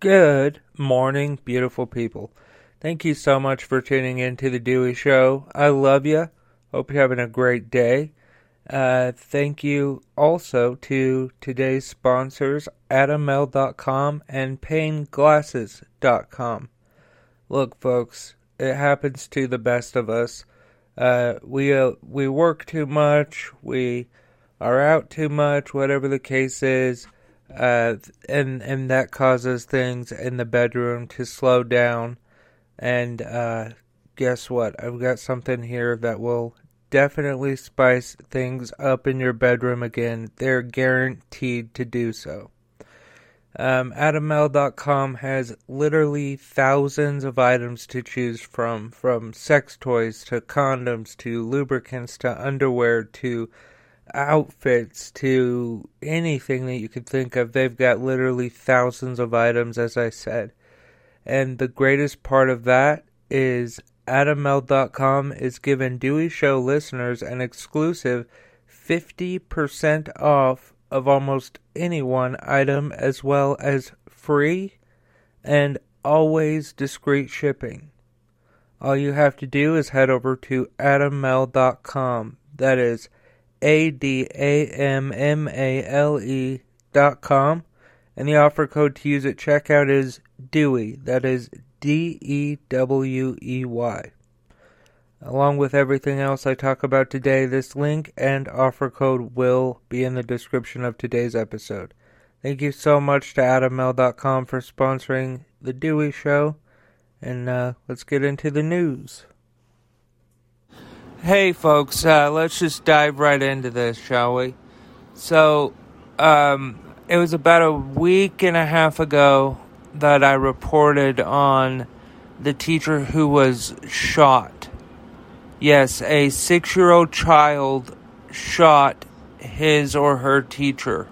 Good morning, beautiful people. Thank you so much for tuning in to the Dewey Show. I love you. Hope you're having a great day. Uh, thank you also to today's sponsors, AdamMale.com and PayneGlasses.com. Look, folks, it happens to the best of us. Uh, we uh, we work too much. We are out too much. Whatever the case is uh, and and that causes things in the bedroom to slow down. And uh, guess what? I've got something here that will definitely spice things up in your bedroom again. They're guaranteed to do so. Um, AdamMale.com has literally thousands of items to choose from, from sex toys to condoms to lubricants to underwear to outfits to anything that you could think of. They've got literally thousands of items, as I said. And the greatest part of that is AdamMale.com is giving Dewey Show listeners an exclusive 50% off of almost any one item, as well as free and always discreet shipping. All you have to do is head over to AdamMale.com. That is a D A M M A L E dot com, and the offer code to use at checkout is Dewey. That is D E W E Y. Along with everything else I talk about today, this link and offer code will be in the description of today's episode. Thank you so much to AdamMale.com for sponsoring The Dewey Show, and uh, let's get into the news. Hey, folks, uh, let's just dive right into this, shall we? So, um, it was about a week and a half ago that I reported on the teacher who was shot. Yes, a six year old child shot his or her teacher.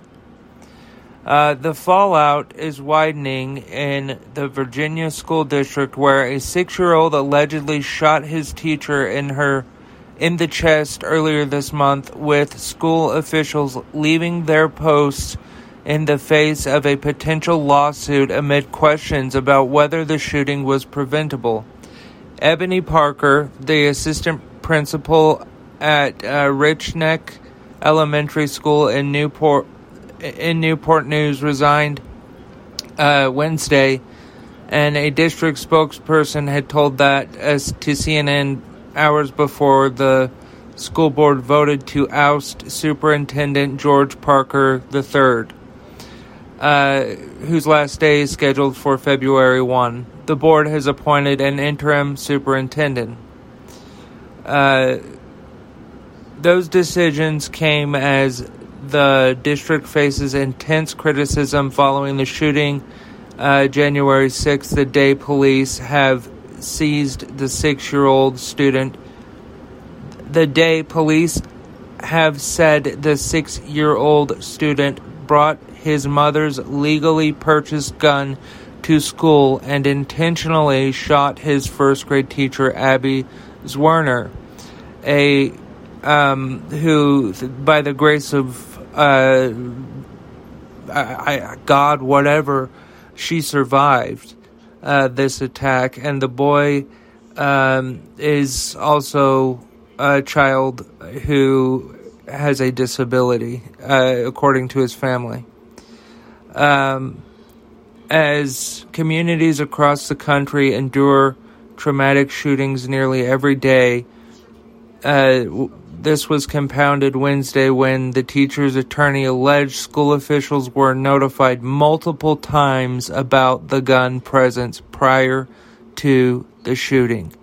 Uh, the fallout is widening in the Virginia School District, where a six year old allegedly shot his teacher in her in the chest earlier this month, with school officials leaving their posts in the face of a potential lawsuit amid questions about whether the shooting was preventable. Ebony Parker, the assistant principal at uh, Rich Neck Elementary School in Newport in Newport News, resigned uh, Wednesday, and a district spokesperson had told that as to CNN hours before the school board voted to oust Superintendent George Parker III, uh, whose last day is scheduled for February 1. The board has appointed an interim superintendent. Uh, those decisions came as the district faces intense criticism following the shooting uh, January 6th, the day police have seized the six year old student. The day police have said the six year old student brought his mother's legally purchased gun to school and intentionally shot his first grade teacher, Abby Zwerner, a um, who, by the grace of uh, I, I, God, whatever, she survived uh, this attack, and the boy um, is also a child who has a disability, uh, according to his family. Um, as communities across the country endure traumatic shootings nearly every day, uh, this was compounded Wednesday when the teacher's attorney alleged school officials were notified multiple times about the gun presence prior to the shooting.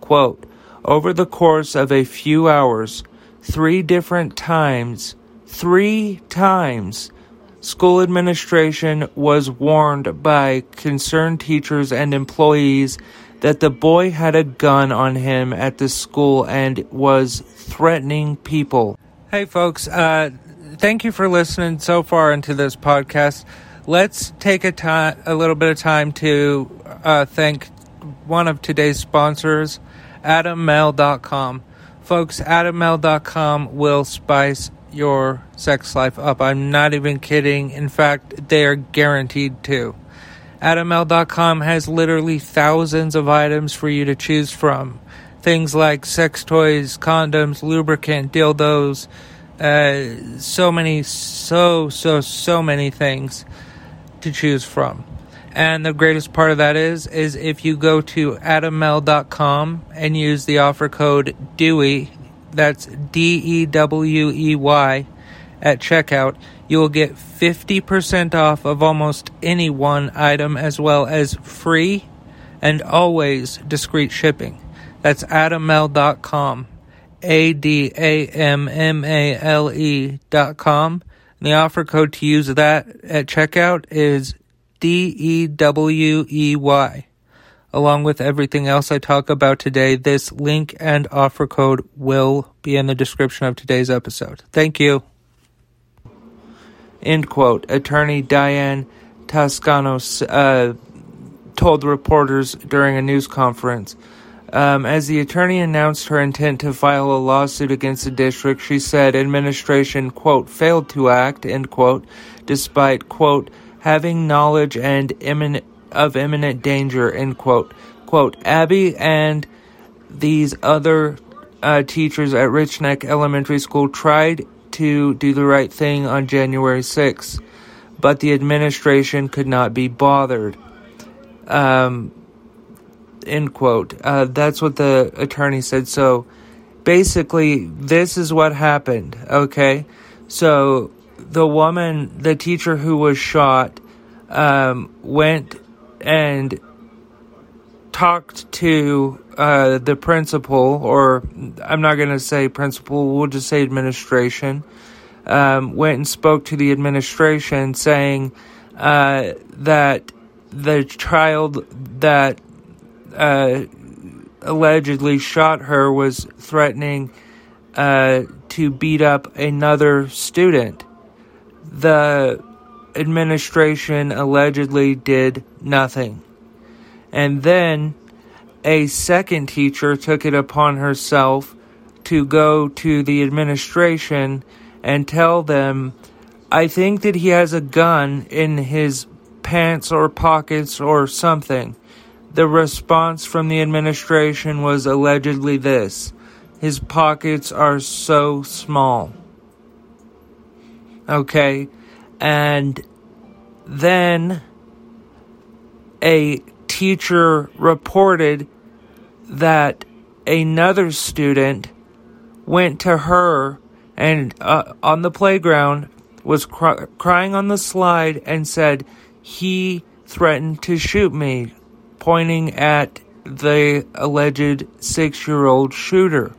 Quote, over the course of a few hours, three different times, three times, school administration was warned by concerned teachers and employees that the boy had a gun on him at the school and was threatening people. Hey, folks, uh, thank you for listening so far into this podcast. Let's take a time, a little bit of time to uh, thank one of today's sponsors, AdamMale.com. Folks, AdamMale.com will spice your sex life up. I'm not even kidding. In fact, they are guaranteed to. AdamMale.com has literally thousands of items for you to choose from. Things like sex toys, condoms, lubricant, dildos, uh, so many, so, so, so many things to choose from. And the greatest part of that is, is if you go to adammale.com and use the offer code DEWEY, that's D E W E Y, at checkout, you will get 50% off of almost any one item as well as free and always discreet shipping. That's adammale.com. A D A M M A L E dot com. The offer code to use that at checkout is D E W E Y. Along with everything else I talk about today, this link and offer code will be in the description of today's episode. Thank you. End quote. Attorney Diane Toscano uh, told reporters during a news conference. Um, as the attorney announced her intent to file a lawsuit against the district, she said administration, quote, failed to act, end quote, despite, quote, having knowledge and imminent, of imminent danger, end quote. Quote, Abby and these other uh, teachers at Rich Neck Elementary School tried to do the right thing on January 6th, but the administration could not be bothered. Um, end quote. Uh, that's what the attorney said. So basically, this is what happened, okay? So the woman, the teacher who was shot, um, went and talked to uh, the principal, or I'm not going to say principal, we'll just say administration, um, went and spoke to the administration saying uh, that the child that uh, allegedly shot her was threatening uh, to beat up another student. The administration allegedly did nothing. And then a second teacher took it upon herself to go to the administration and tell them, I think that he has a gun in his pants or pockets or something. The response from the administration was allegedly this his pockets are so small. Okay, and then a teacher reported that another student went to her and uh, on the playground was cry- crying on the slide and said he threatened to shoot me pointing at the alleged six year old shooter.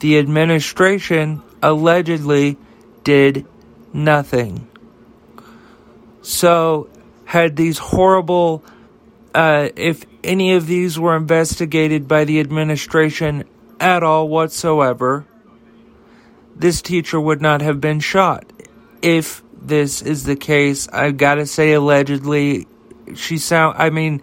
The administration allegedly did nothing. So, had these horrible, uh, if any of these were investigated by the administration at all whatsoever, this teacher would not have been shot. If this is the case, I gotta say, allegedly, she sound. I mean,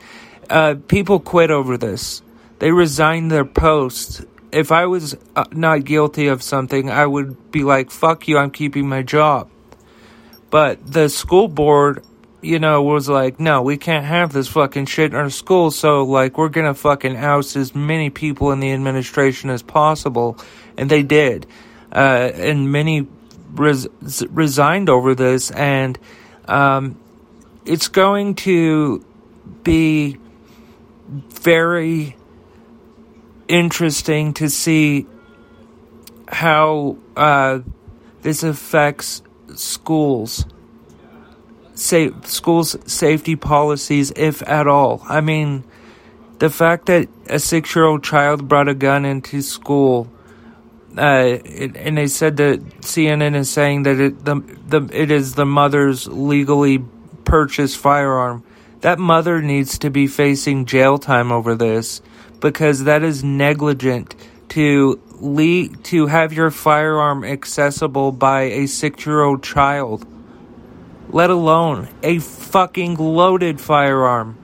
uh, people quit over this. They resigned their posts. If I was uh, not guilty of something, I would be like, fuck you, I'm keeping my job. But the school board, you know, was like, no, we can't have this fucking shit in our school, so, like, we're gonna fucking oust as many people in the administration as possible. And they did. Uh, and many res- resigned over this, and um, it's going to be very interesting to see how uh, this affects schools, say schools' safety policies, if at all. I mean, the fact that a six-year-old child brought a gun into school, uh, it, and they said that CNN is saying that it the the it is the mother's legally purchased firearm that mother needs to be facing jail time over this because that is negligent to le- to have your firearm accessible by a 6-year-old child let alone a fucking loaded firearm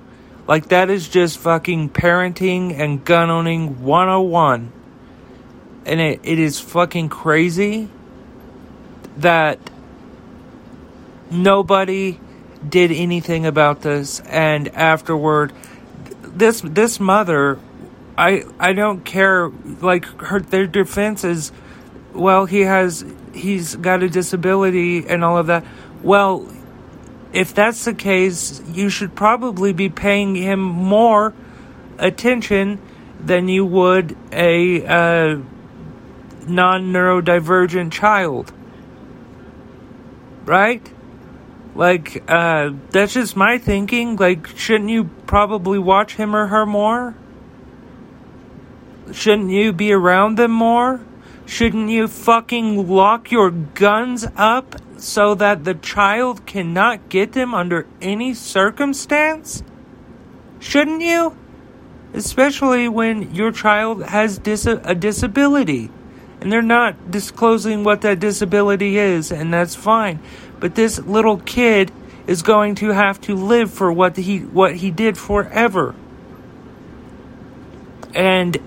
like that is just fucking parenting and gun owning 101 and it, it is fucking crazy that nobody did anything about this, and afterward, this this mother, I I don't care. Like her, their defense is, well, he has he's got a disability and all of that. Well, if that's the case, you should probably be paying him more attention than you would a uh, non neurodivergent child. Right? Like, uh, that's just my thinking. Like, shouldn't you probably watch him or her more? Shouldn't you be around them more? Shouldn't you fucking lock your guns up so that the child cannot get them under any circumstance? Shouldn't you? Especially when your child has dis- a disability and they're not disclosing what that disability is, and that's fine. But this little kid is going to have to live for what he what he did forever. And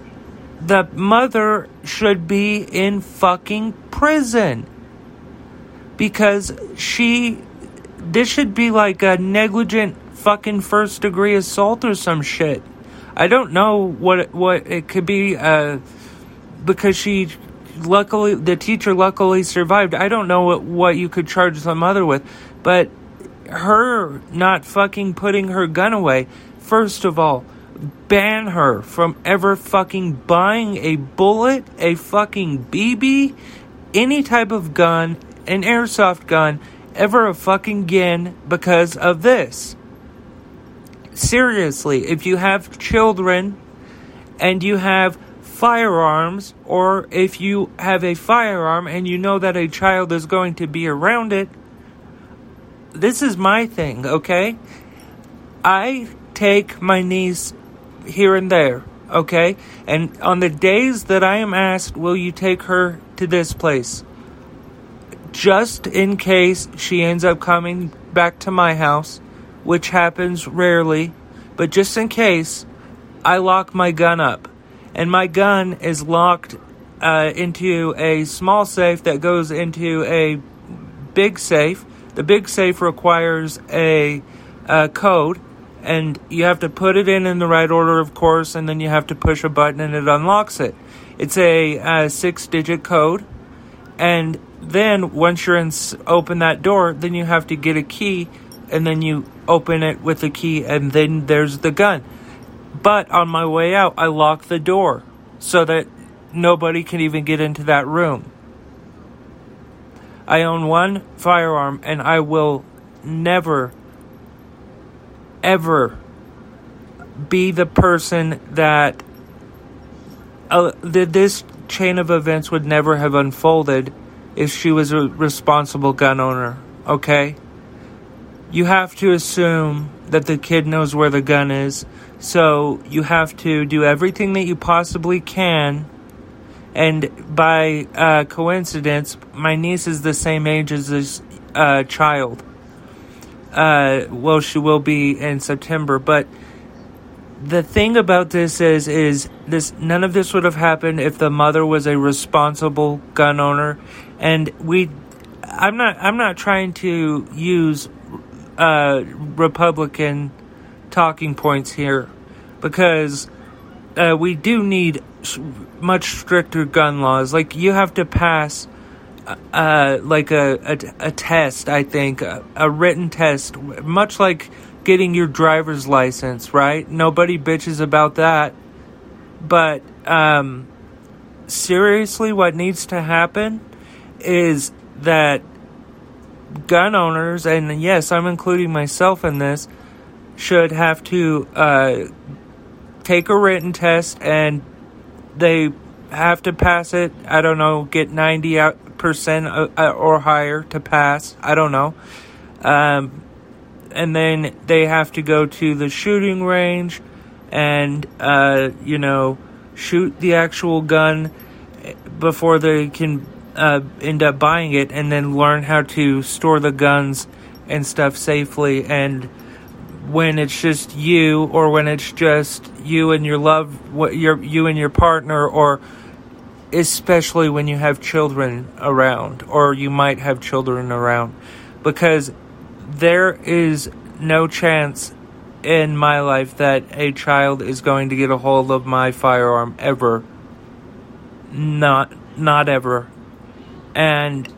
the mother should be in fucking prison. Because she this should be like a negligent fucking first degree assault or some shit. I don't know what what it could be uh because she luckily the teacher luckily survived. I don't know what what you could charge the mother with, but her not fucking putting her gun away. First of all, ban her from ever fucking buying a bullet, a fucking BB, any type of gun, an airsoft gun ever a fucking again because of this. Seriously, if you have children and you have firearms, or if you have a firearm and you know that a child is going to be around it, this is my thing, okay? I take my niece here and there, okay? And on the days that I am asked, will you take her to this place? Just in case she ends up coming back to my house, which happens rarely, but just in case, I lock my gun up and my gun is locked uh, into a small safe that goes into a big safe. The big safe requires a, a code, and you have to put it in in the right order, of course, and then you have to push a button and it unlocks it. It's a, a six-digit code, and then once you're in, open that door, then you have to get a key, and then you open it with the key, and then there's the gun. But on my way out, I lock the door so that nobody can even get into that room. I own one firearm and I will never, ever be the person that uh, this chain of events would never have unfolded if she was a responsible gun owner, okay? You have to assume that the kid knows where the gun is so you have to do everything that you possibly can. And by uh, coincidence, my niece is the same age as this uh, child. Uh, well, she will be in September. But the thing about this is, is this none of this would have happened if the mother was a responsible gun owner. And we, I'm not, I'm not trying to use uh, Republican talking points here because uh, we do need much stricter gun laws. Like you have to pass uh, like a, a, a test, I think, a, a, written test, much like getting your driver's license, right? Nobody bitches about that. But um, seriously, what needs to happen is that gun owners, and yes, I'm including myself in this, should have to uh, take a written test and they have to pass it. I don't know, get 90% uh, or higher to pass. I don't know. Um, and then they have to go to the shooting range and, uh, you know, shoot the actual gun before they can uh, end up buying it and then learn how to store the guns and stuff safely. And when it's just you or when it's just you and your love what your you and your partner or especially when you have children around or you might have children around. Because there is no chance in my life that a child is going to get a hold of my firearm ever. Not not ever. And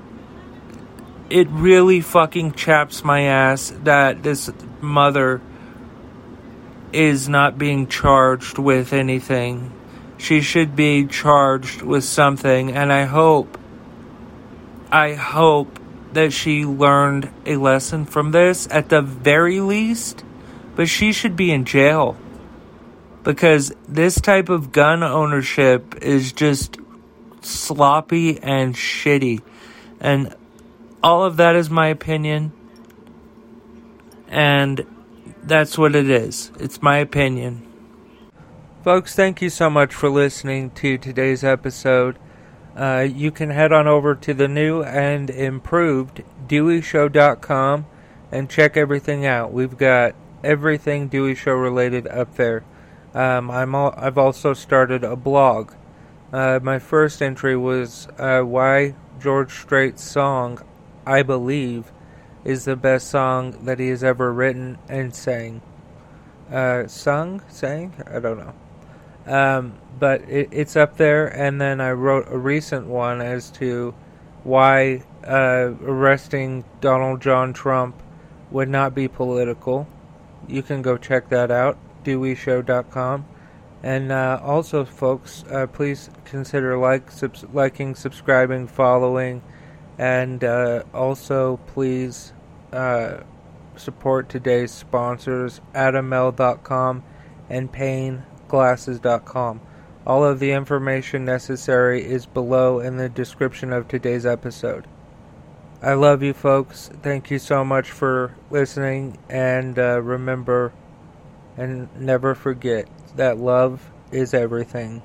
it really fucking chaps my ass that this mother is not being charged with anything. She should be charged with something, and I hope, I hope that she learned a lesson from this at the very least, but she should be in jail. Because this type of gun ownership is just sloppy and shitty. And all of that is my opinion. And that's what it is. It's my opinion. Folks, thank you so much for listening to today's episode. Uh, you can head on over to the new and improved DeweyShow.com and check everything out. We've got everything Dewey Show related up there. Um, I'm all, I've also started a blog. Uh, my first entry was uh, why George Strait's song "I Believe" is the best song that he has ever written and sang. Uh, sung, sang, I don't know. Um, but it, it's up there, and then I wrote a recent one as to why uh, arresting Donald John Trump would not be political. You can go check that out, DeweyShow.com. And uh, also, folks, uh, please consider like, subs- liking, subscribing, following, and uh, also please uh, support today's sponsors, AdamMale.com and PayneGlasses.com. All of the information necessary is below in the description of today's episode. I love you, folks. Thank you so much for listening, and uh, remember and never forget that love is everything.